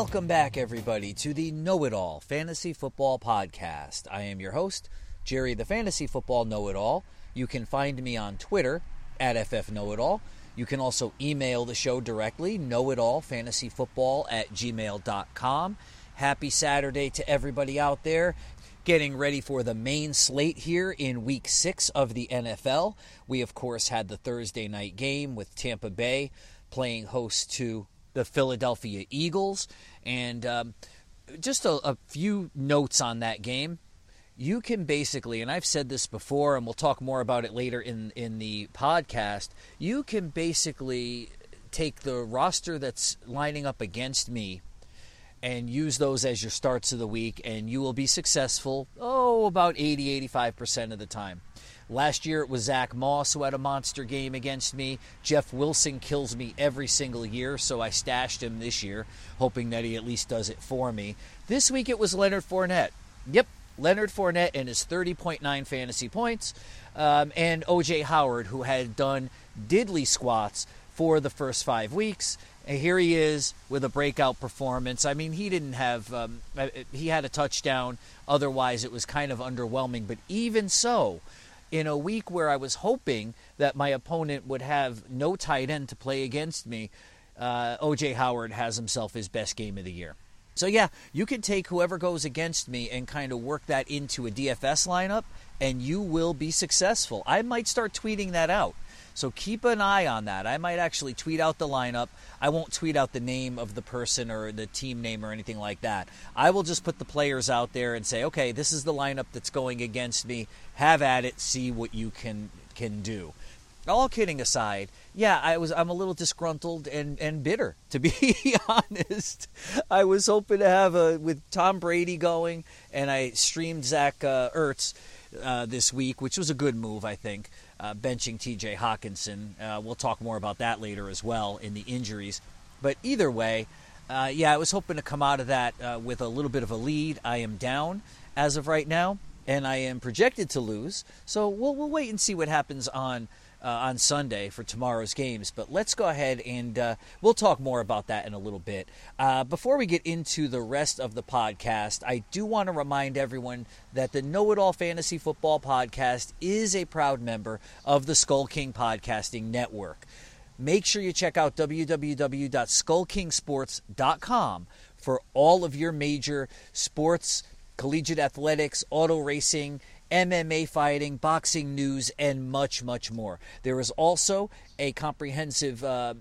Welcome back, everybody, to the Know It All Fantasy Football Podcast. I am your host, Jerry the Fantasy Football Know It All. You can find me on Twitter at FF Know It All. You can also email the show directly, know it all fantasy football at gmail.com. Happy Saturday to everybody out there getting ready for the main slate here in week six of the NFL. We, of course, had the Thursday night game with Tampa Bay playing host to the Philadelphia Eagles. And um, just a, a few notes on that game you can basically, and I've said this before, and we'll talk more about it later in in the podcast. You can basically take the roster that's lining up against me and use those as your starts of the week, and you will be successful. Oh, about 80, 85% of the time. Last year it was Zach Moss who had a monster game against me. Jeff Wilson kills me every single year, so I stashed him this year, hoping that he at least does it for me. This week it was Leonard Fournette. Yep, Leonard Fournette and his 30.9 fantasy points, um, and OJ Howard, who had done diddly squats for the first five weeks. And here he is with a breakout performance. I mean, he didn't have, um, uh, he had a touchdown. Otherwise, it was kind of underwhelming. But even so, in a week where I was hoping that my opponent would have no tight end to play against me, uh, OJ Howard has himself his best game of the year. So, yeah, you can take whoever goes against me and kind of work that into a DFS lineup, and you will be successful. I might start tweeting that out. So keep an eye on that. I might actually tweet out the lineup. I won't tweet out the name of the person or the team name or anything like that. I will just put the players out there and say, okay, this is the lineup that's going against me. Have at it. See what you can can do. All kidding aside, yeah, I was I'm a little disgruntled and, and bitter to be honest. I was hoping to have a with Tom Brady going, and I streamed Zach uh, Ertz uh, this week, which was a good move, I think. Uh, benching T.J. Hockenson. Uh, we'll talk more about that later as well in the injuries. But either way, uh, yeah, I was hoping to come out of that uh, with a little bit of a lead. I am down as of right now, and I am projected to lose. So we'll we'll wait and see what happens on uh, on Sunday for tomorrow's games. But let's go ahead and uh, we'll talk more about that in a little bit. Uh, before we get into the rest of the podcast, I do want to remind everyone that the Know It All Fantasy Football Podcast is a proud member of the Skull King Podcasting Network. Make sure you check out www.skullkingsports.com for all of your major sports, collegiate athletics, auto racing, MMA fighting, boxing news, and much, much more. There is also a comprehensive uh,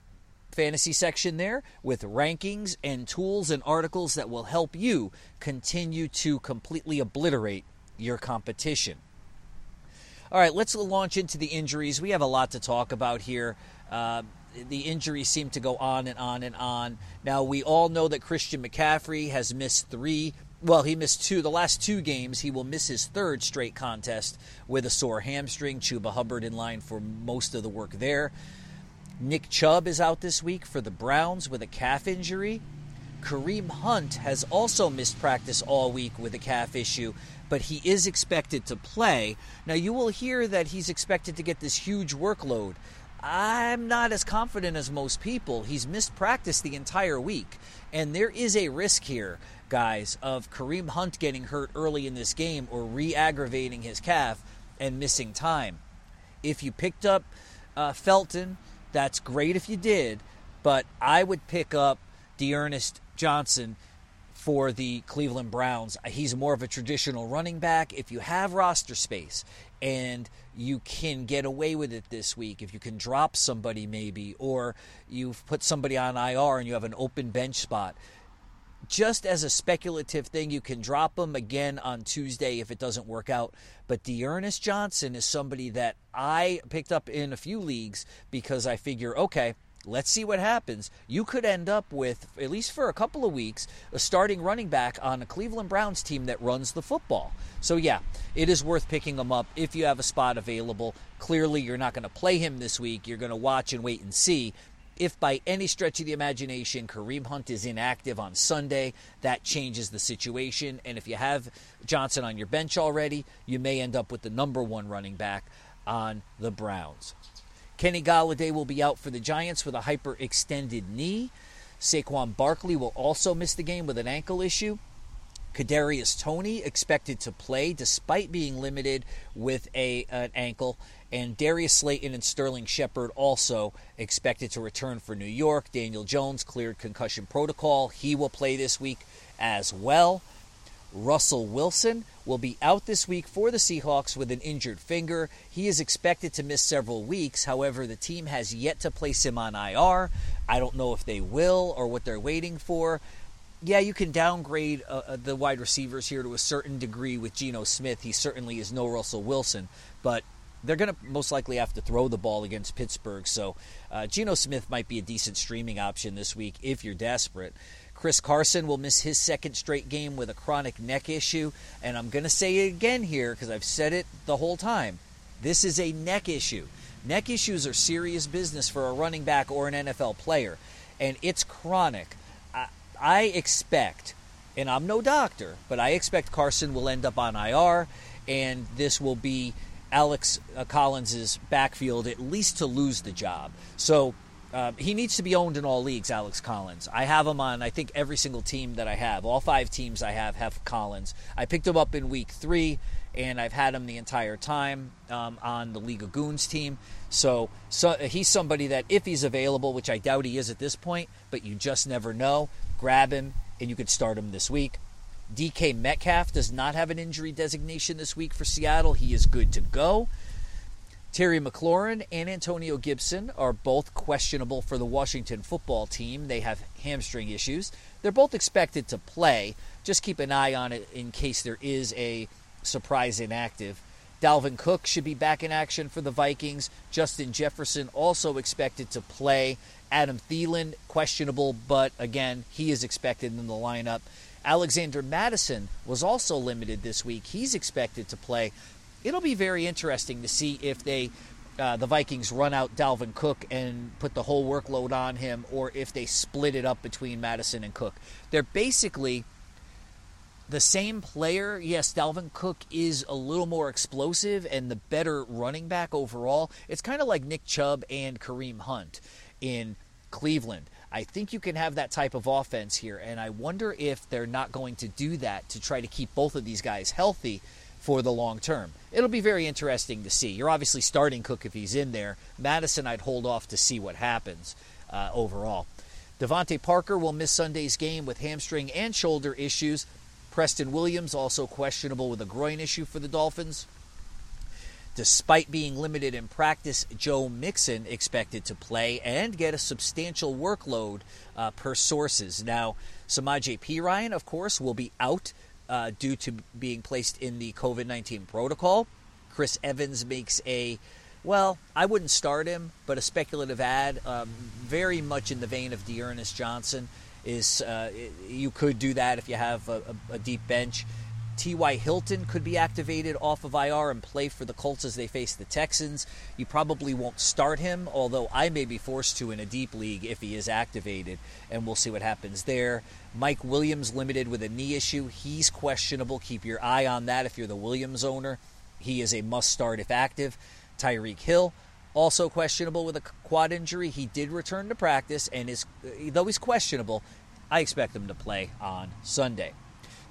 fantasy section there with rankings and tools and articles that will help you continue to completely obliterate your competition. All right, let's launch into the injuries. We have a lot to talk about here. Uh, the injuries seem to go on and on and on. Now, we all know that Christian McCaffrey has missed three well, he missed two. The last two games, he will miss his third straight contest with a sore hamstring. Chuba Hubbard in line for most of the work there. Nick Chubb is out this week for the Browns with a calf injury. Kareem Hunt has also missed practice all week with a calf issue, but he is expected to play. Now, you will hear that he's expected to get this huge workload. I'm not as confident as most people. He's missed practice the entire week, and there is a risk here guys, of Kareem Hunt getting hurt early in this game or re aggravating his calf and missing time. If you picked up uh, Felton, that's great if you did, but I would pick up D'Ernest Johnson for the Cleveland Browns. He's more of a traditional running back. If you have roster space and you can get away with it this week, if you can drop somebody maybe, or you've put somebody on IR and you have an open bench spot, just as a speculative thing, you can drop him again on Tuesday if it doesn't work out. But D'Ernest Johnson is somebody that I picked up in a few leagues because I figure, okay, let's see what happens. You could end up with, at least for a couple of weeks, a starting running back on a Cleveland Browns team that runs the football. So, yeah, it is worth picking him up if you have a spot available. Clearly, you're not going to play him this week. You're going to watch and wait and see. If by any stretch of the imagination Kareem Hunt is inactive on Sunday, that changes the situation. And if you have Johnson on your bench already, you may end up with the number one running back on the Browns. Kenny Golladay will be out for the Giants with a hyperextended knee. Saquon Barkley will also miss the game with an ankle issue. Kadarius Toney expected to play despite being limited with a an ankle, and Darius Slayton and Sterling Shepard also expected to return for New York. Daniel Jones cleared concussion protocol; he will play this week as well. Russell Wilson will be out this week for the Seahawks with an injured finger. He is expected to miss several weeks. However, the team has yet to place him on IR. I don't know if they will or what they're waiting for. Yeah, you can downgrade uh, uh the wide receivers here to a certain degree with Geno Smith. He certainly is no Russell Wilson, but they're going to most likely have to throw the ball against Pittsburgh. So, uh, Geno Smith might be a decent streaming option this week if you're desperate. Chris Carson will miss his second straight game with a chronic neck issue. And I'm going to say it again here because I've said it the whole time. This is a neck issue. Neck issues are serious business for a running back or an NFL player, and it's chronic. I, expect, and I'm no doctor, but I expect Carson will end up on IR, and this will be Alex uh, Collins's backfield at least to lose the job. So uh, he needs to be owned in all leagues, Alex Collins. I have him on, I think, every single team that I have. All five teams I have have Collins. I picked him up in week three, and I've had him the entire time um, on the League of Goons team. So, so he's somebody that, if he's available, which I doubt he is at this point, but you just never know, grab him, and you could start him this week. DK Metcalf does not have an injury designation this week for Seattle. He is good to go. Terry McLaurin and Antonio Gibson are both questionable for the Washington football team. They have hamstring issues. They're both expected to play. Just keep an eye on it in case there is a surprise inactive. Dalvin Cook should be back in action for the Vikings. Justin Jefferson also expected to play. Adam Thielen, questionable, but again, he is expected in the lineup. Alexander Mattison was also limited this week. He's expected to play it'll be very interesting to see if they uh, the Vikings run out Dalvin Cook and put the whole workload on him, or if they split it up between Mattison and Cook. They're basically the same player. Yes, Dalvin Cook is a little more explosive and the better running back overall. It's kind of like Nick Chubb and Kareem Hunt in Cleveland. I think you can have that type of offense here, and I wonder if they're not going to do that to try to keep both of these guys healthy for the long term. It'll be very interesting to see. You're obviously starting Cook if he's in there. Mattison, I'd hold off to see what happens uh, overall. DeVante Parker will miss Sunday's game with hamstring and shoulder issues. Preston Williams also questionable with a groin issue for the Dolphins. Despite being limited in practice, Joe Mixon expected to play and get a substantial workload uh, per sources. Now, Samaje Perine, of course, will be out uh, due to being placed in the COVID 19 protocol. Chris Evans makes a, well, I wouldn't start him, but a speculative ad, um, very much in the vein of D'Ernest Johnson. Is uh, you could do that if you have a, a deep bench. T.Y. Hilton could be activated off of IR and play for the Colts as they face the Texans. You probably won't start him, although I may be forced to in a deep league if he is activated, and we'll see what happens there. Mike Williams limited with a knee issue. He's questionable. Keep your eye on that if you're the Williams owner. He is a must start if active. Tyreek Hill, also questionable with a quad injury. He did return to practice, and is uh, though he's questionable, I expect him to play on Sunday.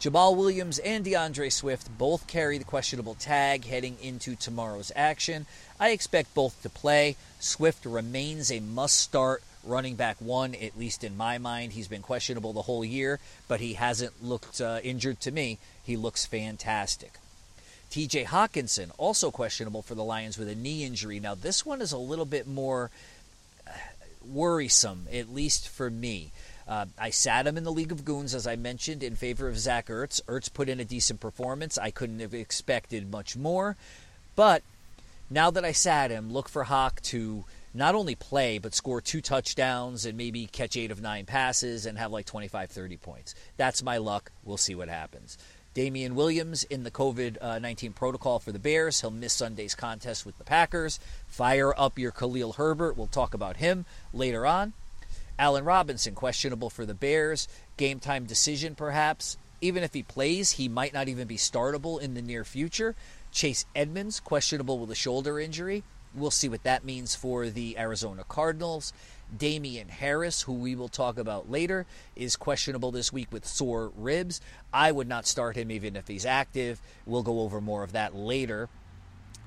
Jamaal Williams and D'Andre Swift both carry the questionable tag heading into tomorrow's action. I expect both to play. Swift remains a must start running back one, at least in my mind. He's been questionable the whole year, but he hasn't looked uh, injured to me. He looks fantastic. TJ Hockenson, also questionable for the Lions with a knee injury. Now, this one is a little bit more uh, worrisome, at least for me. Uh, I sat him in the League of Goons, as I mentioned, in favor of Zach Ertz. Ertz put in a decent performance. I couldn't have expected much more. But now that I sat him, look for Hawk to not only play, but score two touchdowns and maybe catch eight of nine passes and have like 25, 30 points. That's my luck. We'll see what happens. Damien Williams in the COVID 19 protocol for the Bears. He'll miss Sunday's contest with the Packers. Fire up your Khalil Herbert. We'll talk about him later on. Allen Robinson, questionable for the Bears. Game time decision, perhaps. Even if he plays, he might not even be startable in the near future. Chase Edmonds, questionable with a shoulder injury. We'll see what that means for the Arizona Cardinals. Damien Harris, who we will talk about later, is questionable this week with sore ribs. I would not start him even if he's active. We'll go over more of that later.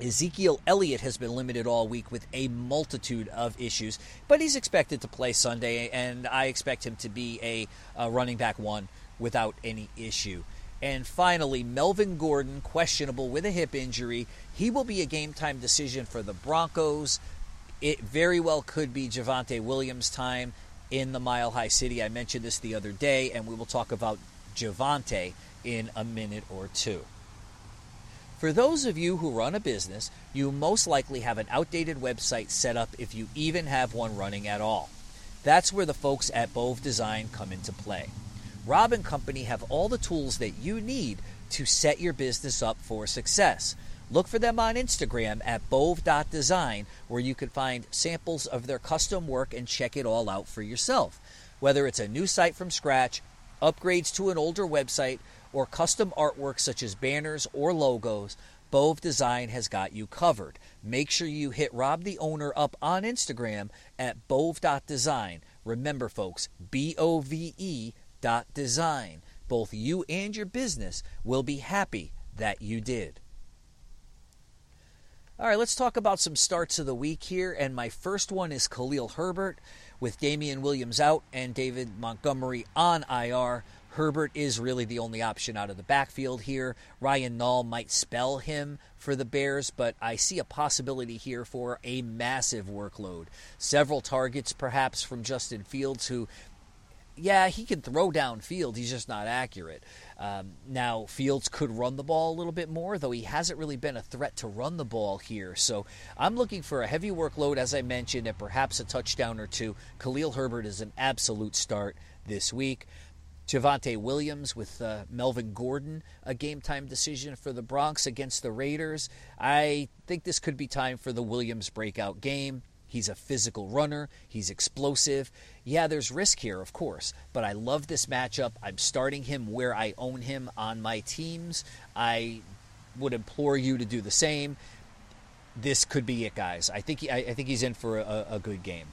Ezekiel Elliott has been limited all week with a multitude of issues, but he's expected to play Sunday, and I expect him to be a, a running back one without any issue. And finally, Melvin Gordon, questionable with a hip injury. He will be a game time decision for the Broncos. It very well could be Javonte Williams' time in the Mile High City. I mentioned this the other day, and we will talk about Javonte in a minute or two. For those of you who run a business, you most likely have an outdated website set up if you even have one running at all. That's where the folks at Bove Design come into play. Rob and Company have all the tools that you need to set your business up for success. Look for them on Instagram at bove.design, where you can find samples of their custom work and check it all out for yourself. Whether it's a new site from scratch, upgrades to an older website, or custom artwork such as banners or logos, Bove Design has got you covered. Make sure you hit Rob the owner up on Instagram at bove.design. Remember, folks, B O V E dot design. Both you and your business will be happy that you did. All right, let's talk about some starts of the week here. And my first one is Khalil Herbert with Damien Williams out and David Montgomery on IR. Herbert is really the only option out of the backfield here. Ryan Nall might spell him for the Bears, but I see a possibility here for a massive workload. Several targets, perhaps, from Justin Fields, who, yeah, he can throw downfield. He's just not accurate. Um, now, Fields could run the ball a little bit more, though he hasn't really been a threat to run the ball here. So I'm looking for a heavy workload, as I mentioned, and perhaps a touchdown or two. Khalil Herbert is an absolute start this week. Javonte Williams with uh, Melvin Gordon, a game time decision for the Bronx against the Raiders. I think this could be time for the Williams breakout game. He's a physical runner. He's explosive. Yeah, there's risk here, of course, but I love this matchup. I'm starting him where I own him on my teams. I would implore you to do the same. This could be it, guys. I think he, I, I think he's in for a, a good game.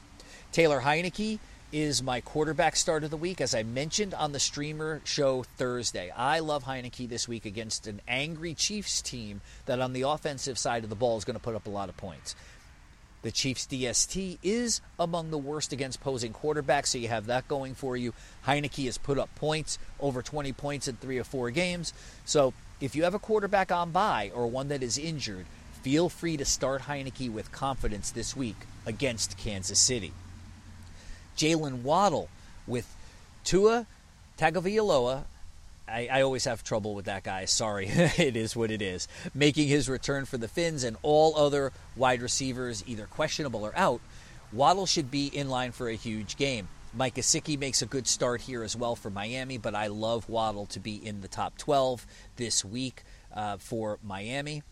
Taylor Heinicke is my quarterback start of the week, as I mentioned on the streamer show Thursday. I love Heinicke this week against an angry Chiefs team that on the offensive side of the ball is going to put up a lot of points. The Chiefs DST is among the worst against posing quarterbacks, so you have that going for you. Heinicke has put up points, over 20 points in three or four games. So if you have a quarterback on bye or one that is injured, feel free to start Heinicke with confidence this week against Kansas City. Jaylen Waddle with Tua Tagovailoa. I, I, always have trouble with that guy. Sorry, it is what it is. Making his return for the Fins and all other wide receivers either questionable or out, Waddle should be in line for a huge game. Mike Gesicki makes a good start here as well for Miami, but I love Waddle to be in the top 12 this week uh, for Miami.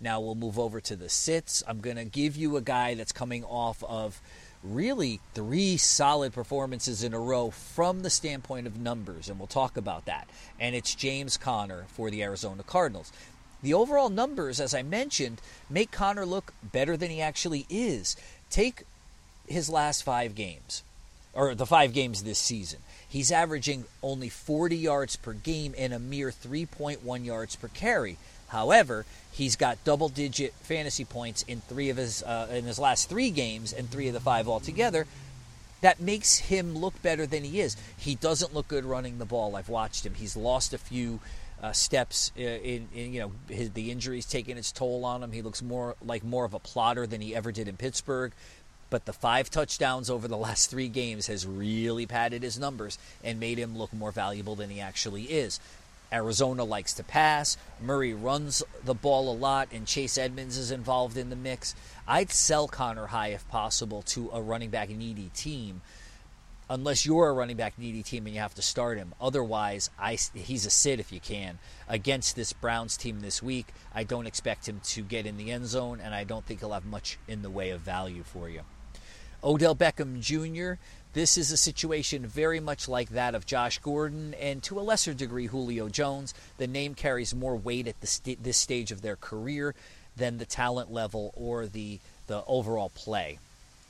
Now we'll move over to the sits. I'm going to give you a guy that's coming off of really three solid performances in a row from the standpoint of numbers, and we'll talk about that. And it's James Conner for the Arizona Cardinals. The overall numbers, as I mentioned, make Conner look better than he actually is. Take his last five games, or the five games this season. He's averaging only 40 yards per game and a mere 3.1 yards per carry. However, he's got double-digit fantasy points in three of his uh, in his last three games and three of the five altogether. That makes him look better than he is. He doesn't look good running the ball. I've watched him. He's lost a few uh, steps uh, in, in, you know his, the injuries taking its toll on him. He looks more like more of a plotter than he ever did in Pittsburgh. But the five touchdowns over the last three games has really padded his numbers and made him look more valuable than he actually is. Arizona likes to pass. Murray runs the ball a lot, and Chase Edmonds is involved in the mix. I'd sell Conner high if possible to a running back needy team, unless you're a running back needy team and you have to start him. Otherwise, I, he's a sit if you can. Against this Browns team this week, I don't expect him to get in the end zone, and I don't think he'll have much in the way of value for you. Odell Beckham Jr. This is a situation very much like that of Josh Gordon and to a lesser degree Julio Jones. The name carries more weight at st- this stage of their career than the talent level or the the overall play.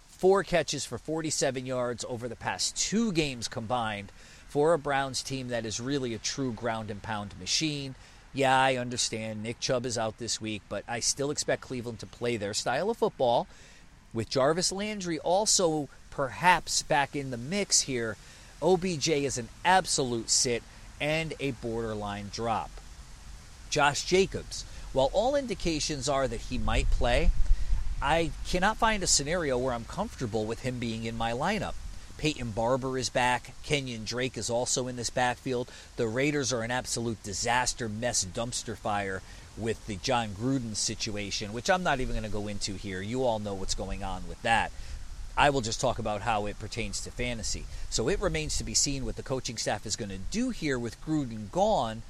Four catches for 47 yards over the past two games combined for a Browns team that is really a true ground and pound machine. Yeah, I understand Nick Chubb is out this week, but I still expect Cleveland to play their style of football with Jarvis Landry also perhaps back in the mix here. OBJ is an absolute sit and a borderline drop. Josh Jacobs, while all indications are that he might play, I cannot find a scenario where I'm comfortable with him being in my lineup. Peyton Barber is back. Kenyon Drake is also in this backfield. The Raiders are an absolute disaster, mess, dumpster fire with the Jon Gruden situation, which I'm not even going to go into here. You all know what's going on with that. I will just talk about how it pertains to fantasy. So it remains to be seen what the coaching staff is going to do here with Gruden gone.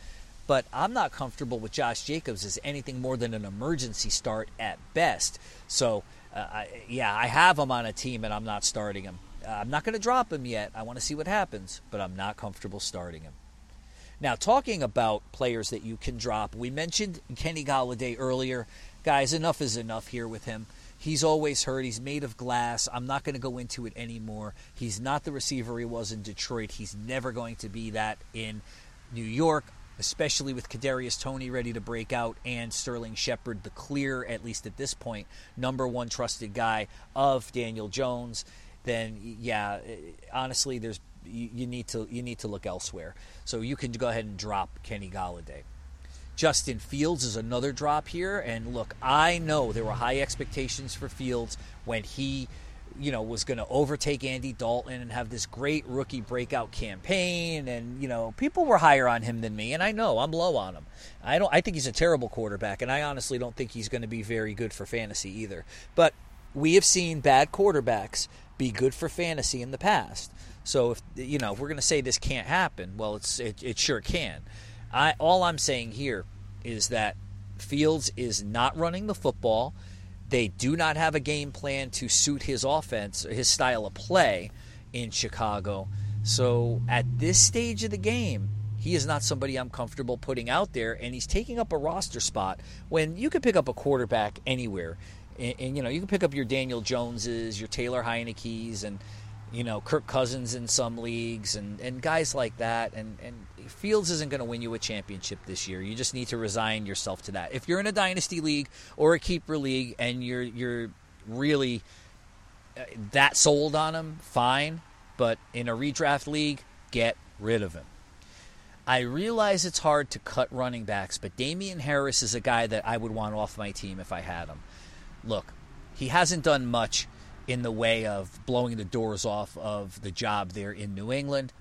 But I'm not comfortable with Josh Jacobs as anything more than an emergency start at best. So, uh, I, yeah, I have him on a team and I'm not starting him. Uh, I'm not going to drop him yet. I want to see what happens, but I'm not comfortable starting him. Now, talking about players that you can drop, we mentioned Kenny Golladay earlier. Guys, enough is enough here with him. He's always hurt. He's made of glass. I'm not going to go into it anymore. He's not the receiver he was in Detroit. He's never going to be that in New York, especially with Kadarius Toney ready to break out and Sterling Shepard, the clear, at least at this point, number one trusted guy of Daniel Jones then yeah, honestly, there's you, you, need to you need to look elsewhere. So you can go ahead and drop Kenny Golladay. Justin Fields is another drop here, and look, I know there were high expectations for Fields when he, you know, was going to overtake Andy Dalton and have this great rookie breakout campaign, and you know, people were higher on him than me, and I know I'm low on him. I don't. I think he's a terrible quarterback, and I honestly don't think he's going to be very good for fantasy either. But we have seen bad quarterbacks be good for fantasy in the past. So if you know if we're going to say this can't happen, well, it's it, it sure can. I all I'm saying here is that Fields is not running the football. They do not have a game plan to suit his offense, his style of play in Chicago. So at this stage of the game, he is not somebody I'm comfortable putting out there, and he's taking up a roster spot when you could pick up a quarterback anywhere and, and, you know you can pick up your Daniel Joneses, your Taylor Heinicke's, and you know Kirk Cousins in some leagues, and, and guys like that. And, and Fields isn't going to win you a championship this year. You just need to resign yourself to that. If you're in a dynasty league or a keeper league, and you're you're really uh, that sold on him, fine. But in a redraft league, get rid of him. I realize it's hard to cut running backs, but Damien Harris is a guy that I would want off my team if I had him look, he hasn't done much in the way of blowing the doors off of the job there in New England.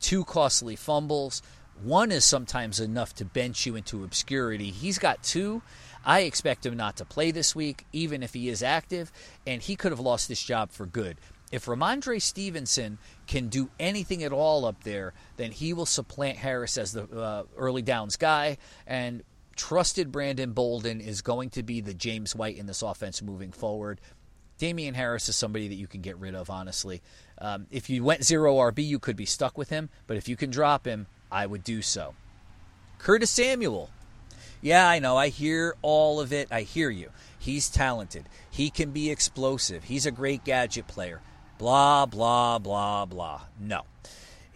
Two costly fumbles. One is sometimes enough to bench you into obscurity. He's got two. I expect him not to play this week, even if he is active, and he could have lost this job for good. If Rhamondre Stevenson can do anything at all up there, then he will supplant Harris as the uh, early downs guy, and trusted Brandon Bolden is going to be the James White in this offense moving forward. Damien Harris is somebody that you can get rid of, honestly. Um, if you went zero RB, you could be stuck with him, but if you can drop him, I would do so. Curtis Samuel. Yeah, I know. I hear all of it. I hear you. He's talented. He can be explosive. He's a great gadget player. Blah, blah, blah, blah. No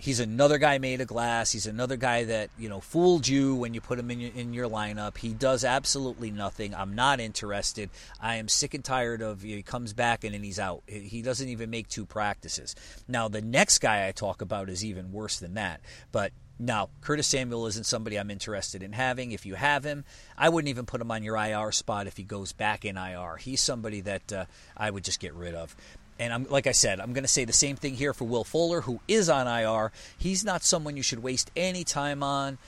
he's another guy made of glass. He's another guy that you know fooled you when you put him in your, in your lineup. He does absolutely nothing. I'm not interested. I am sick and tired of he comes back and then he's out. He doesn't even make two practices. Now the next guy I talk about is even worse than that. But now, Curtis Samuel isn't somebody I'm interested in having. If you have him, I wouldn't even put him on your IR spot if he goes back in IR. He's somebody that uh, I would just get rid of. And I'm like I said, I'm going to say the same thing here for Will Fuller, who is on IR. He's not someone you should waste any time on.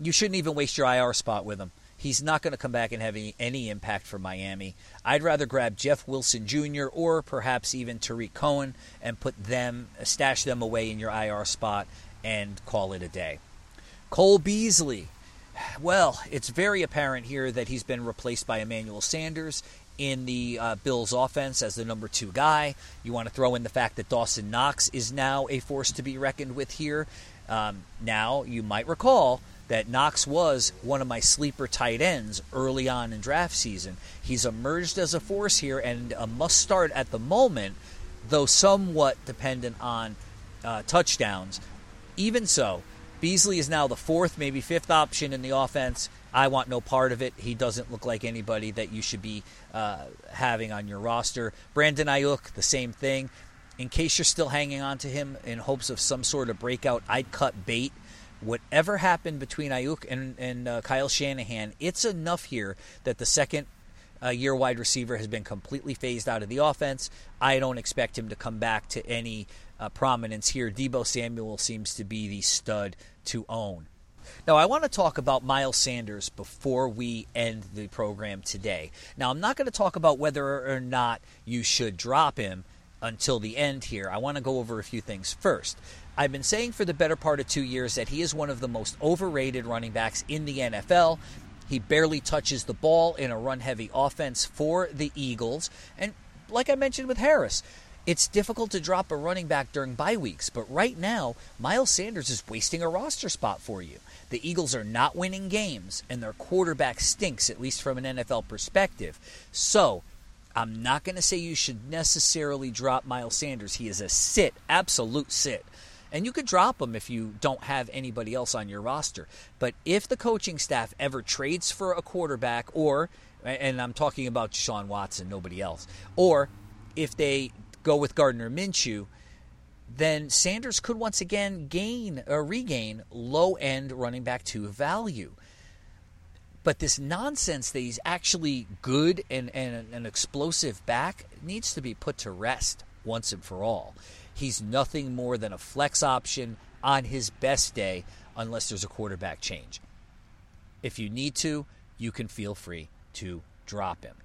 You shouldn't even waste your IR spot with him. He's not going to come back and have any, any impact for Miami. I'd rather grab Jeff Wilson Jr. or perhaps even Tarik Cohen and put them, stash them away in your IR spot and call it a day. Cole Beasley. Well, it's very apparent here that he's been replaced by Emmanuel Sanders in the uh, Bills offense as the number two guy. You want to throw in the fact that Dawson Knox is now a force to be reckoned with here. Um, now, you might recall that Knox was one of my sleeper tight ends early on in draft season. He's emerged as a force here and a must start at the moment, though somewhat dependent on uh, touchdowns. Even so, Beasley is now the fourth, maybe fifth option in the offense. I want no part of it. He doesn't look like anybody that you should be uh, having on your roster. Brandon Aiyuk, the same thing. In case you're still hanging on to him in hopes of some sort of breakout, I'd cut bait. Whatever happened between Aiyuk and, and uh, Kyle Shanahan, it's enough here that the second uh, year wide receiver has been completely phased out of the offense. I don't expect him to come back to any uh, prominence here. Deebo Samuel seems to be the stud to own. Now, I want to talk about Miles Sanders before we end the program today. Now, I'm not going to talk about whether or not you should drop him until the end here. I want to go over a few things first. I've been saying for the better part of two years that he is one of the most overrated running backs in the NFL. He barely touches the ball in a run heavy offense for the Eagles. And like I mentioned with Harris, it's difficult to drop a running back during bye weeks, but right now, Miles Sanders is wasting a roster spot for you. The Eagles are not winning games, and their quarterback stinks, at least from an NFL perspective. So, I'm not going to say you should necessarily drop Miles Sanders. He is a sit, absolute sit. And you could drop him if you don't have anybody else on your roster. But if the coaching staff ever trades for a quarterback, or, and I'm talking about Sean Watson, nobody else, or if they go with Gardner Minshew, then Sanders could once again gain or regain low end running back two value. But this nonsense that he's actually good and, and an explosive back needs to be put to rest once and for all. He's nothing more than a flex option on his best day, unless there's a quarterback change. If you need to, you can feel free to drop him.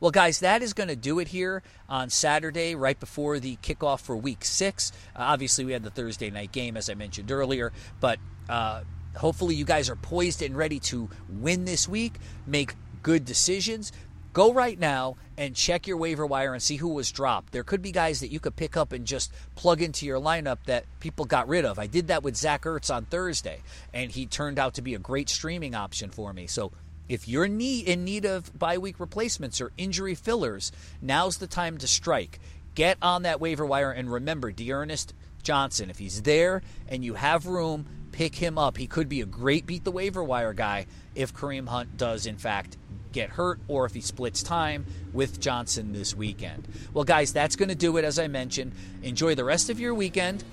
Well, guys, that is going to do it here on Saturday, right before the kickoff for week six. Uh, obviously, we had the Thursday night game, as I mentioned earlier, but uh, hopefully, you guys are poised and ready to win this week, make good decisions. Go right now and check your waiver wire and see who was dropped. There could be guys that you could pick up and just plug into your lineup that people got rid of. I did that with Zach Ertz on Thursday, and he turned out to be a great streaming option for me. So if you're in need, in need of bye week replacements or injury fillers, now's the time to strike. Get on that waiver wire and remember D'Ernest Johnson. If he's there and you have room, pick him up. He could be a great beat the waiver wire guy if Kareem Hunt does, in fact, get hurt or if he splits time with Johnson this weekend. Well, guys, that's going to do it, as I mentioned. Enjoy the rest of your weekend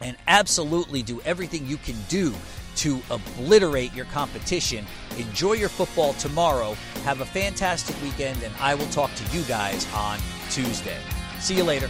and absolutely do everything you can do to obliterate your competition. Enjoy your football tomorrow. Have a fantastic weekend, and I will talk to you guys on Tuesday. See you later.